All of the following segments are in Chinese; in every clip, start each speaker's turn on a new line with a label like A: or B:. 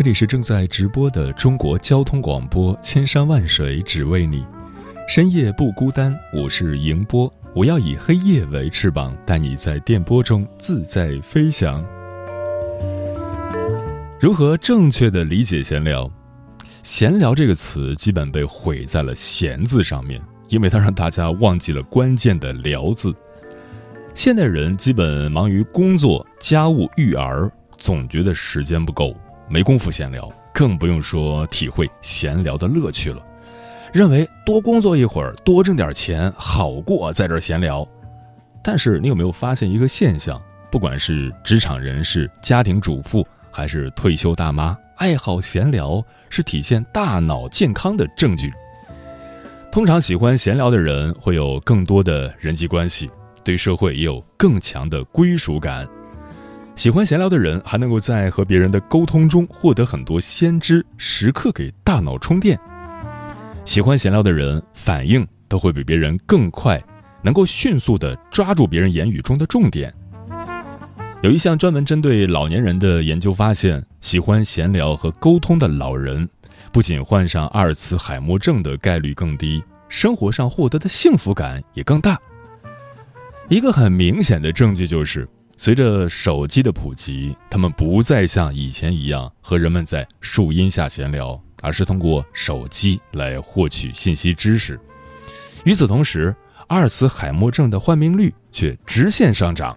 A: 这里是正在直播的中国交通广播，千山万水只为你，深夜不孤单。我是迎波，我要以黑夜为翅膀，带你在电波中自在飞翔。如何正确的理解闲聊？闲聊这个词基本被毁在了“闲”字上面，因为它让大家忘记了关键的“聊”字。现代人基本忙于工作、家务、育儿，总觉得时间不够。没工夫闲聊，更不用说体会闲聊的乐趣了。认为多工作一会儿，多挣点钱，好过在这闲聊。但是你有没有发现一个现象？不管是职场人士、家庭主妇，还是退休大妈，爱好闲聊是体现大脑健康的证据。通常喜欢闲聊的人，会有更多的人际关系，对社会也有更强的归属感。喜欢闲聊的人，还能够在和别人的沟通中获得很多先知，时刻给大脑充电。喜欢闲聊的人，反应都会比别人更快，能够迅速地抓住别人言语中的重点。有一项专门针对老年人的研究发现，喜欢闲聊和沟通的老人，不仅患上阿尔茨海默症的概率更低，生活上获得的幸福感也更大。一个很明显的证据就是。随着手机的普及，他们不再像以前一样和人们在树荫下闲聊，而是通过手机来获取信息知识。与此同时，阿尔茨海默症的患病率却直线上涨。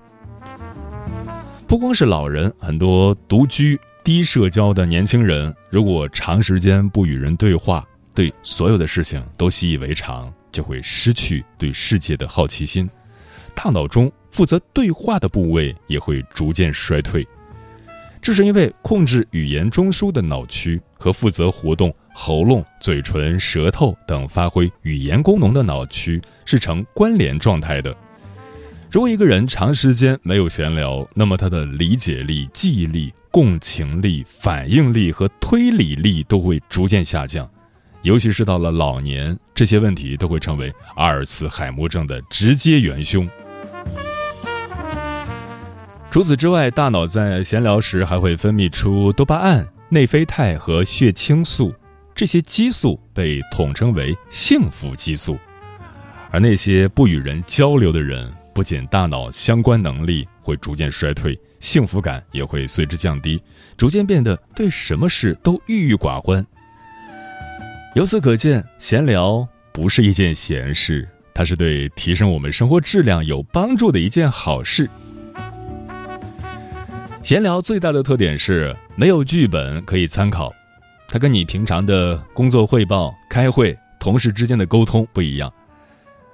A: 不光是老人，很多独居、低社交的年轻人，如果长时间不与人对话，对所有的事情都习以为常，就会失去对世界的好奇心。大脑中负责对话的部位也会逐渐衰退，这是因为控制语言中枢的脑区和负责活动喉咙、嘴唇、舌头等发挥语言功能的脑区是呈关联状态的。如果一个人长时间没有闲聊，那么他的理解力、记忆力、共情力、反应力和推理力都会逐渐下降，尤其是到了老年，这些问题都会成为阿尔茨海默症的直接元凶。除此之外，大脑在闲聊时还会分泌出多巴胺、内啡肽和血清素，这些激素被统称为幸福激素。而那些不与人交流的人，不仅大脑相关能力会逐渐衰退，幸福感也会随之降低，逐渐变得对什么事都郁郁寡欢。由此可见，闲聊不是一件闲事，它是对提升我们生活质量有帮助的一件好事。闲聊最大的特点是没有剧本可以参考，它跟你平常的工作汇报、开会、同事之间的沟通不一样。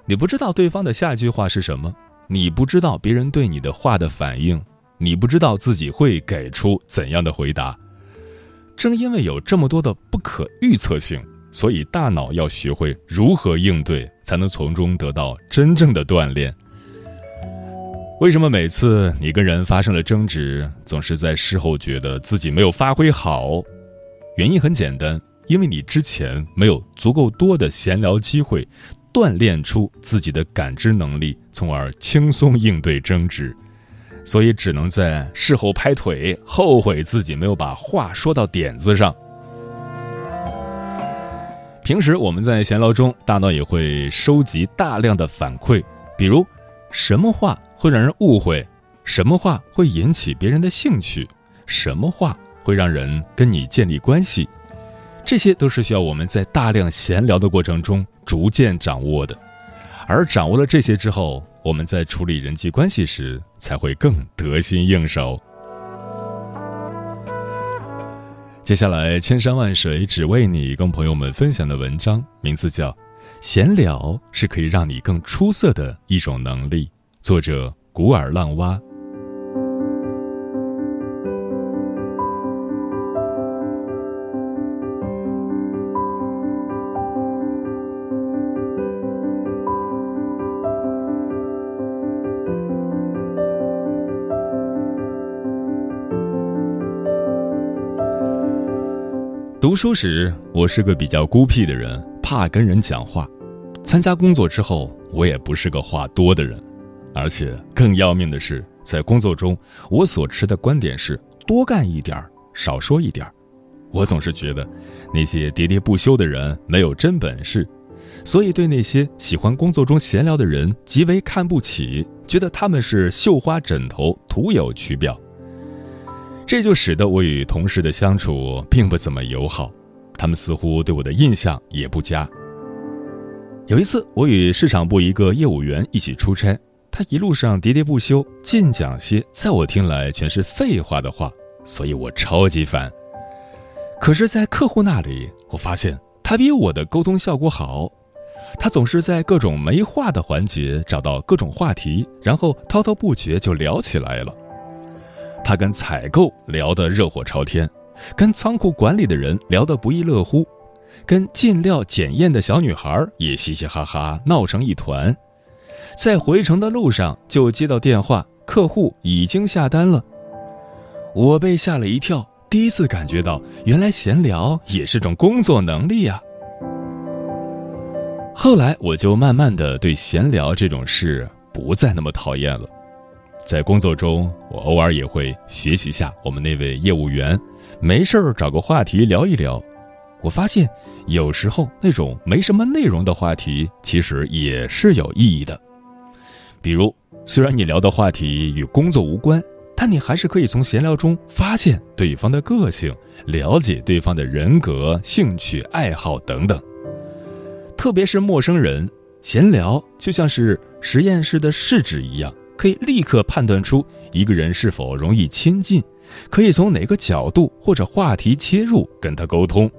A: 你不知道对方的下一句话是什么，你不知道别人对你的话的反应，你不知道自己会给出怎样的回答。正因为有这么多的不可预测性，所以大脑要学会如何应对，才能从中得到真正的锻炼。为什么每次你跟人发生了争执，总是在事后觉得自己没有发挥好？原因很简单，因为你之前没有足够多的闲聊机会，锻炼出自己的感知能力，从而轻松应对争执，所以只能在事后拍腿，后悔自己没有把话说到点子上。平时我们在闲聊中，大脑也会收集大量的反馈，比如。什么话会让人误会？什么话会引起别人的兴趣？什么话会让人跟你建立关系？这些都是需要我们在大量闲聊的过程中逐渐掌握的。而掌握了这些之后，我们在处理人际关系时才会更得心应手。接下来，千山万水只为你，跟朋友们分享的文章名字叫。闲聊是可以让你更出色的一种能力。作者：古尔浪蛙。读书时，我是个比较孤僻的人，怕跟人讲话。参加工作之后，我也不是个话多的人，而且更要命的是，在工作中，我所持的观点是多干一点儿，少说一点儿。我总是觉得，那些喋喋不休的人没有真本事，所以对那些喜欢工作中闲聊的人极为看不起，觉得他们是绣花枕头，徒有其表。这就使得我与同事的相处并不怎么友好，他们似乎对我的印象也不佳。有一次，我与市场部一个业务员一起出差，他一路上喋喋不休，尽讲些在我听来全是废话的话，所以我超级烦。可是，在客户那里，我发现他比我的沟通效果好。他总是在各种没话的环节找到各种话题，然后滔滔不绝就聊起来了。他跟采购聊得热火朝天，跟仓库管理的人聊得不亦乐乎。跟进料检验的小女孩也嘻嘻哈哈闹成一团，在回程的路上就接到电话，客户已经下单了。我被吓了一跳，第一次感觉到原来闲聊也是种工作能力呀。后来我就慢慢的对闲聊这种事不再那么讨厌了，在工作中我偶尔也会学习下我们那位业务员，没事儿找个话题聊一聊。我发现，有时候那种没什么内容的话题，其实也是有意义的。比如，虽然你聊的话题与工作无关，但你还是可以从闲聊中发现对方的个性，了解对方的人格、兴趣爱好等等。特别是陌生人，闲聊就像是实验室的试纸一样，可以立刻判断出一个人是否容易亲近，可以从哪个角度或者话题切入跟他沟通。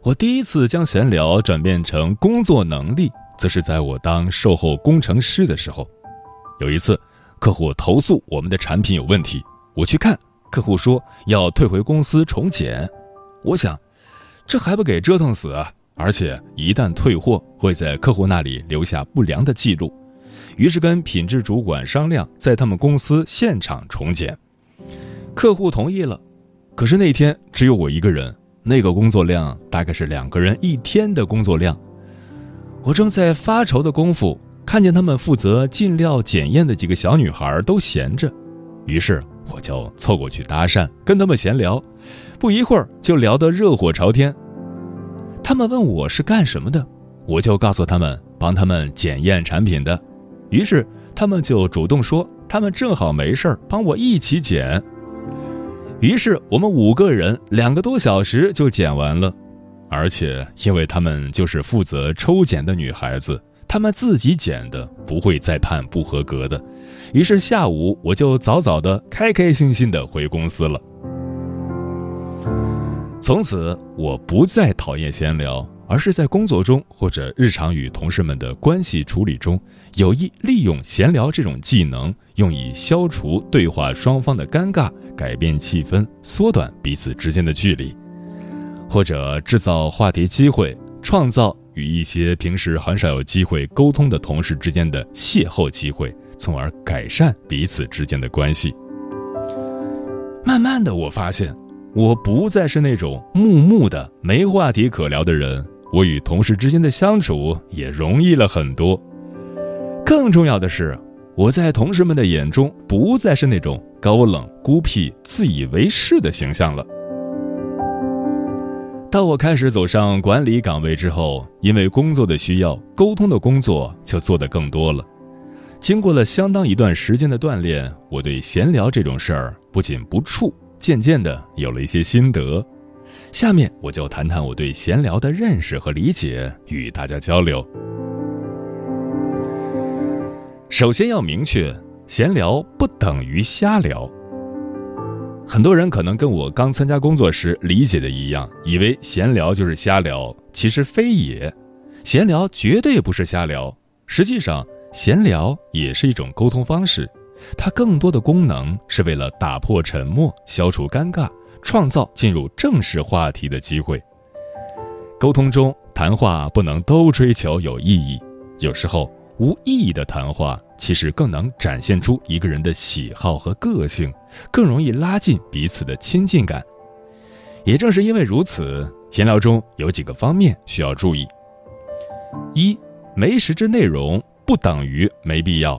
A: 我第一次将闲聊转变成工作能力，则是在我当售后工程师的时候。有一次，客户投诉我们的产品有问题，我去看，客户说要退回公司重检。我想，这还不给折腾死啊！而且一旦退货，会在客户那里留下不良的记录。于是跟品质主管商量，在他们公司现场重检。客户同意了，可是那天只有我一个人。那个工作量大概是两个人一天的工作量。我正在发愁的功夫，看见他们负责进料检验的几个小女孩都闲着，于是我就凑过去搭讪，跟他们闲聊。不一会儿就聊得热火朝天。他们问我是干什么的，我就告诉他们帮他们检验产品的。于是他们就主动说，他们正好没事儿，帮我一起检。于是我们五个人两个多小时就检完了，而且因为他们就是负责抽检的女孩子，她们自己检的，不会再判不合格的。于是下午我就早早的、开开心心的回公司了。从此我不再讨厌闲聊。而是在工作中或者日常与同事们的关系处理中，有意利用闲聊这种技能，用以消除对话双方的尴尬，改变气氛，缩短彼此之间的距离，或者制造话题机会，创造与一些平时很少有机会沟通的同事之间的邂逅机会，从而改善彼此之间的关系。慢慢的，我发现，我不再是那种木木的没话题可聊的人。我与同事之间的相处也容易了很多。更重要的是，我在同事们的眼中不再是那种高冷、孤僻、自以为是的形象了。当我开始走上管理岗位之后，因为工作的需要，沟通的工作就做得更多了。经过了相当一段时间的锻炼，我对闲聊这种事儿不仅不怵，渐渐的有了一些心得。下面我就谈谈我对闲聊的认识和理解，与大家交流。首先要明确，闲聊不等于瞎聊。很多人可能跟我刚参加工作时理解的一样，以为闲聊就是瞎聊，其实非也。闲聊绝对不是瞎聊，实际上，闲聊也是一种沟通方式，它更多的功能是为了打破沉默，消除尴尬。创造进入正式话题的机会。沟通中，谈话不能都追求有意义，有时候无意义的谈话其实更能展现出一个人的喜好和个性，更容易拉近彼此的亲近感。也正是因为如此，闲聊中有几个方面需要注意：一、没实质内容不等于没必要。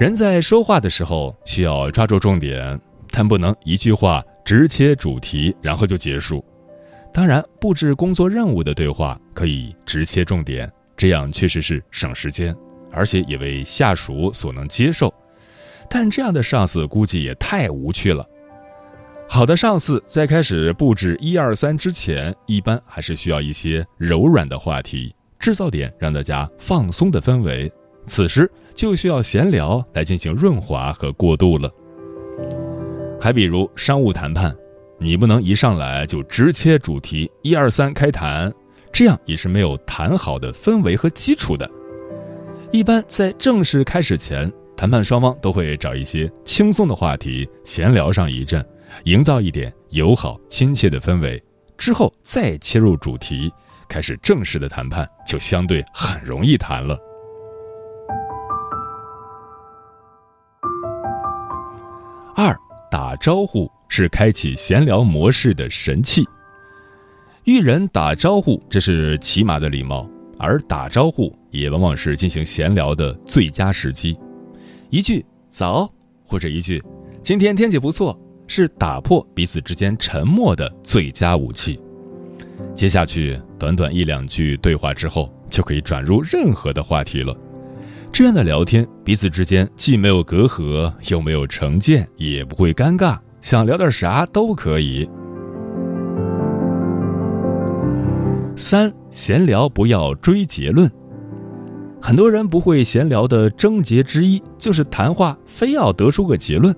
A: 人在说话的时候需要抓住重点，但不能一句话直切主题，然后就结束。当然，布置工作任务的对话可以直切重点。这样确实是省时间，而且也为下属所能接受。但这样的上司估计也太无趣了。好的上司在开始布置一二三之前，一般还是需要一些柔软的话题，制造点让大家放松的氛围。此时就需要闲聊来进行润滑和过渡了。还比如商务谈判，你不能一上来就直切主题，一二三开谈。这样也是没有谈好的氛围和基础的。一般在正式开始前，谈判双方都会找一些轻松的话题闲聊上一阵，营造一点友好亲切的氛围，之后再切入主题，开始正式的谈判，就相对很容易谈了。打招呼是开启闲聊模式的神器。遇人打招呼，这是起码的礼貌，而打招呼也往往是进行闲聊的最佳时机。一句“早”或者一句“今天天气不错”，是打破彼此之间沉默的最佳武器。接下去短短一两句对话之后，就可以转入任何的话题了。这样的聊天，彼此之间既没有隔阂，又没有成见，也不会尴尬，想聊点啥都可以。三闲聊不要追结论。很多人不会闲聊的症结之一就是谈话非要得出个结论，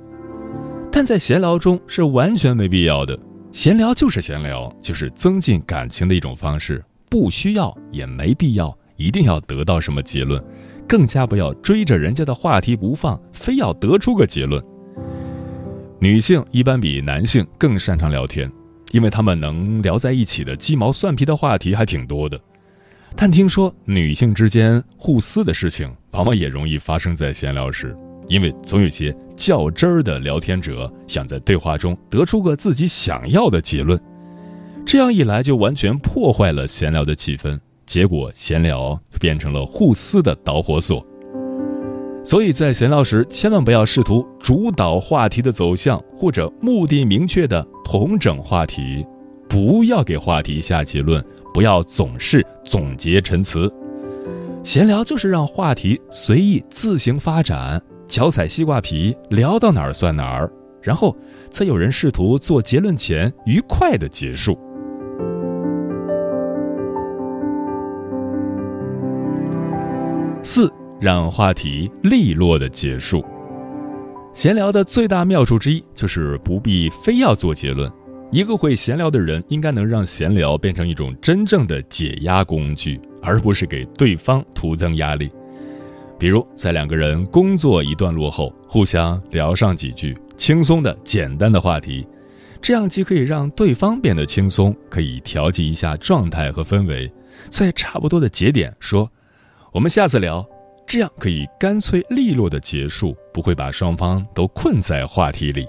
A: 但在闲聊中是完全没必要的。闲聊就是闲聊，就是增进感情的一种方式，不需要也没必要一定要得到什么结论，更加不要追着人家的话题不放，非要得出个结论。女性一般比男性更擅长聊天。因为他们能聊在一起的鸡毛蒜皮的话题还挺多的，但听说女性之间互撕的事情，往往也容易发生在闲聊时，因为总有些较真儿的聊天者想在对话中得出个自己想要的结论，这样一来就完全破坏了闲聊的气氛，结果闲聊变成了互撕的导火索。所以在闲聊时，千万不要试图主导话题的走向，或者目的明确的同整话题，不要给话题下结论，不要总是总结陈词。闲聊就是让话题随意自行发展，脚踩西瓜皮，聊到哪儿算哪儿，然后在有人试图做结论前愉快的结束。四。让话题利落的结束。闲聊的最大妙处之一就是不必非要做结论。一个会闲聊的人，应该能让闲聊变成一种真正的解压工具，而不是给对方徒增压力。比如，在两个人工作一段落后，互相聊上几句轻松的、简单的话题，这样既可以让对方变得轻松，可以调剂一下状态和氛围，在差不多的节点说：“我们下次聊。”这样可以干脆利落的结束，不会把双方都困在话题里。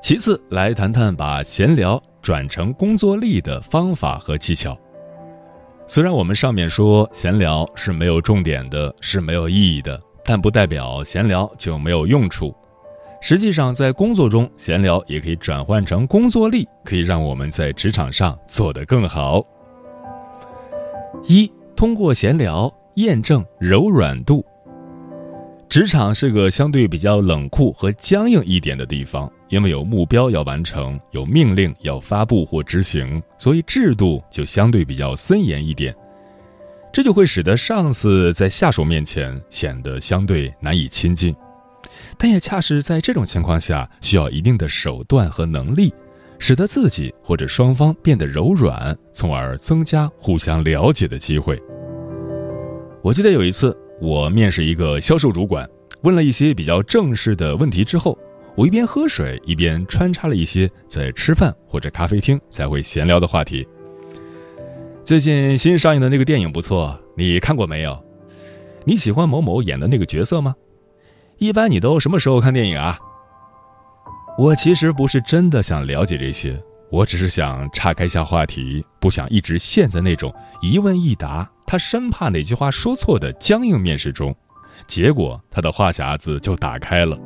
A: 其次，来谈谈把闲聊转成工作力的方法和技巧。虽然我们上面说闲聊是没有重点的，是没有意义的，但不代表闲聊就没有用处。实际上，在工作中闲聊也可以转换成工作力，可以让我们在职场上做得更好。一，通过闲聊验证柔软度。职场是个相对比较冷酷和僵硬一点的地方，因为有目标要完成，有命令要发布或执行，所以制度就相对比较森严一点。这就会使得上司在下属面前显得相对难以亲近。但也恰是在这种情况下，需要一定的手段和能力，使得自己或者双方变得柔软，从而增加互相了解的机会。我记得有一次，我面试一个销售主管，问了一些比较正式的问题之后，我一边喝水，一边穿插了一些在吃饭或者咖啡厅才会闲聊的话题。最近新上映的那个电影不错，你看过没有？你喜欢某某演的那个角色吗？一般你都什么时候看电影啊？我其实不是真的想了解这些，我只是想岔开一下话题，不想一直陷在那种一问一答，他生怕哪句话说错的僵硬面试中。结果他的话匣子就打开了。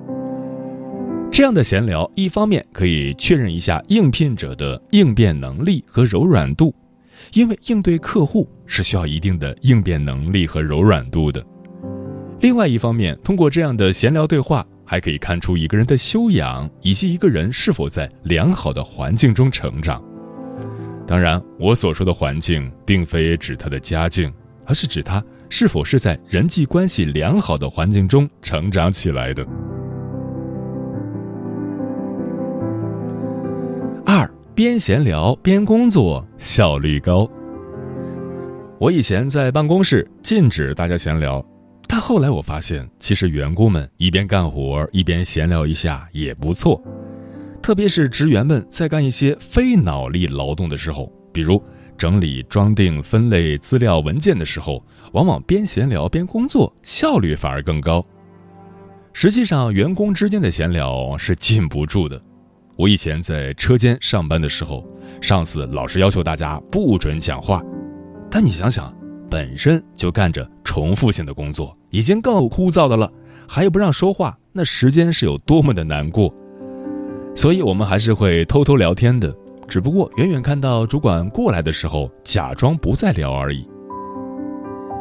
A: 这样的闲聊，一方面可以确认一下应聘者的应变能力和柔软度，因为应对客户是需要一定的应变能力和柔软度的。另外一方面，通过这样的闲聊对话，还可以看出一个人的修养以及一个人是否在良好的环境中成长。当然，我所说的环境，并非指他的家境，而是指他。是否是在人际关系良好的环境中成长起来的？二边闲聊边工作，效率高。我以前在办公室禁止大家闲聊，但后来我发现，其实员工们一边干活一边闲聊一下也不错，特别是职员们在干一些非脑力劳动的时候，比如。整理、装订、分类资料文件的时候，往往边闲聊边工作，效率反而更高。实际上，员工之间的闲聊是禁不住的。我以前在车间上班的时候，上司老是要求大家不准讲话。但你想想，本身就干着重复性的工作，已经够枯燥的了，还有不让说话，那时间是有多么的难过。所以我们还是会偷偷聊天的。只不过远远看到主管过来的时候，假装不再聊而已。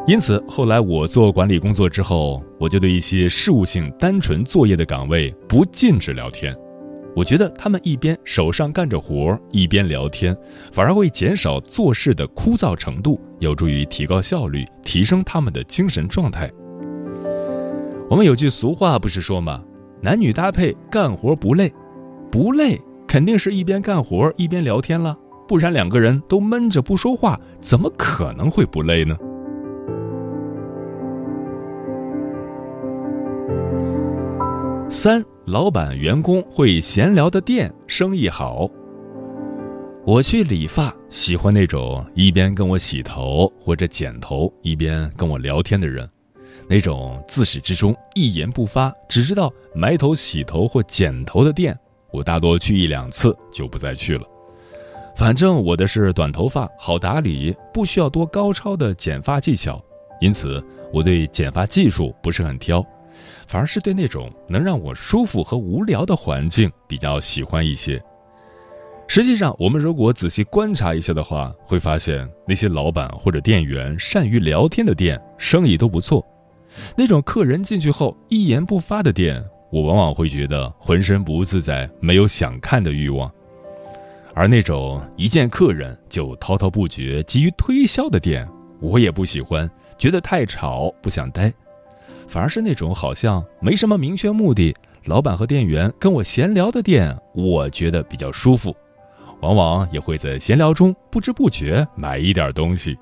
A: 因此，后来我做管理工作之后，我就对一些事务性、单纯作业的岗位不禁止聊天。我觉得他们一边手上干着活，一边聊天，反而会减少做事的枯燥程度，有助于提高效率，提升他们的精神状态。我们有句俗话不是说吗？男女搭配干活不累，不累。肯定是一边干活一边聊天了，不然两个人都闷着不说话，怎么可能会不累呢？三，老板员工会闲聊的店生意好。我去理发，喜欢那种一边跟我洗头或者剪头，一边跟我聊天的人，那种自始至终一言不发，只知道埋头洗头或剪头的店。我大多去一两次就不再去了，反正我的是短头发，好打理，不需要多高超的剪发技巧，因此我对剪发技术不是很挑，反而是对那种能让我舒服和无聊的环境比较喜欢一些。实际上，我们如果仔细观察一下的话，会发现那些老板或者店员善于聊天的店，生意都不错；那种客人进去后一言不发的店。我往往会觉得浑身不自在，没有想看的欲望；而那种一见客人就滔滔不绝、急于推销的店，我也不喜欢，觉得太吵，不想待。反而是那种好像没什么明确目的，老板和店员跟我闲聊的店，我觉得比较舒服，往往也会在闲聊中不知不觉买一点东西。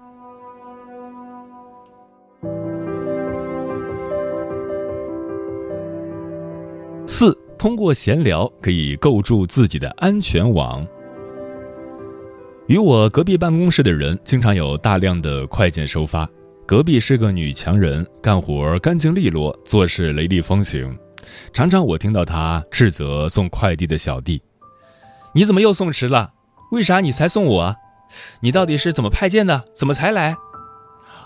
A: 四，通过闲聊可以构筑自己的安全网。与我隔壁办公室的人经常有大量的快件收发。隔壁是个女强人，干活干净利落，做事雷厉风行。常常我听到她斥责送快递的小弟：“你怎么又送迟了？为啥你才送我？你到底是怎么派件的？怎么才来？”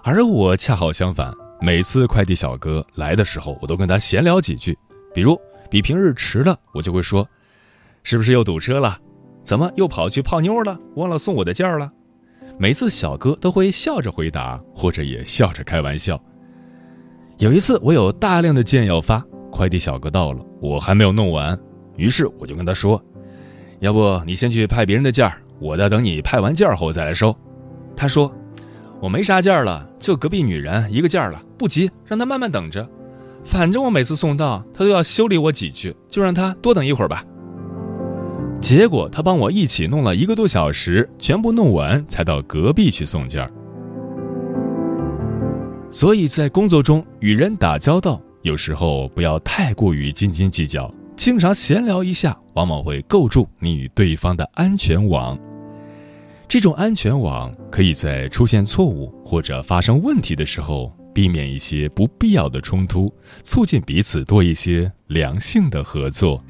A: 而我恰好相反，每次快递小哥来的时候，我都跟他闲聊几句，比如。比平日迟了，我就会说：“是不是又堵车了？怎么又跑去泡妞了？忘了送我的件了？”每次小哥都会笑着回答，或者也笑着开玩笑。有一次，我有大量的件要发，快递小哥到了，我还没有弄完，于是我就跟他说：“要不你先去派别人的件儿，我的等你派完件儿后再来收。”他说：“我没啥件儿了，就隔壁女人一个件儿了，不急，让她慢慢等着。”反正我每次送到，她都要修理我几句，就让她多等一会儿吧。结果他帮我一起弄了一个多小时，全部弄完才到隔壁去送件儿。所以在工作中与人打交道，有时候不要太过于斤斤计较，
B: 经常闲聊一下，往往会构筑你与对方的安全网。这种安全网可以在出现错误或者发生问题的时候，避免一些不必要的冲突，促进彼此多一些良性的合作。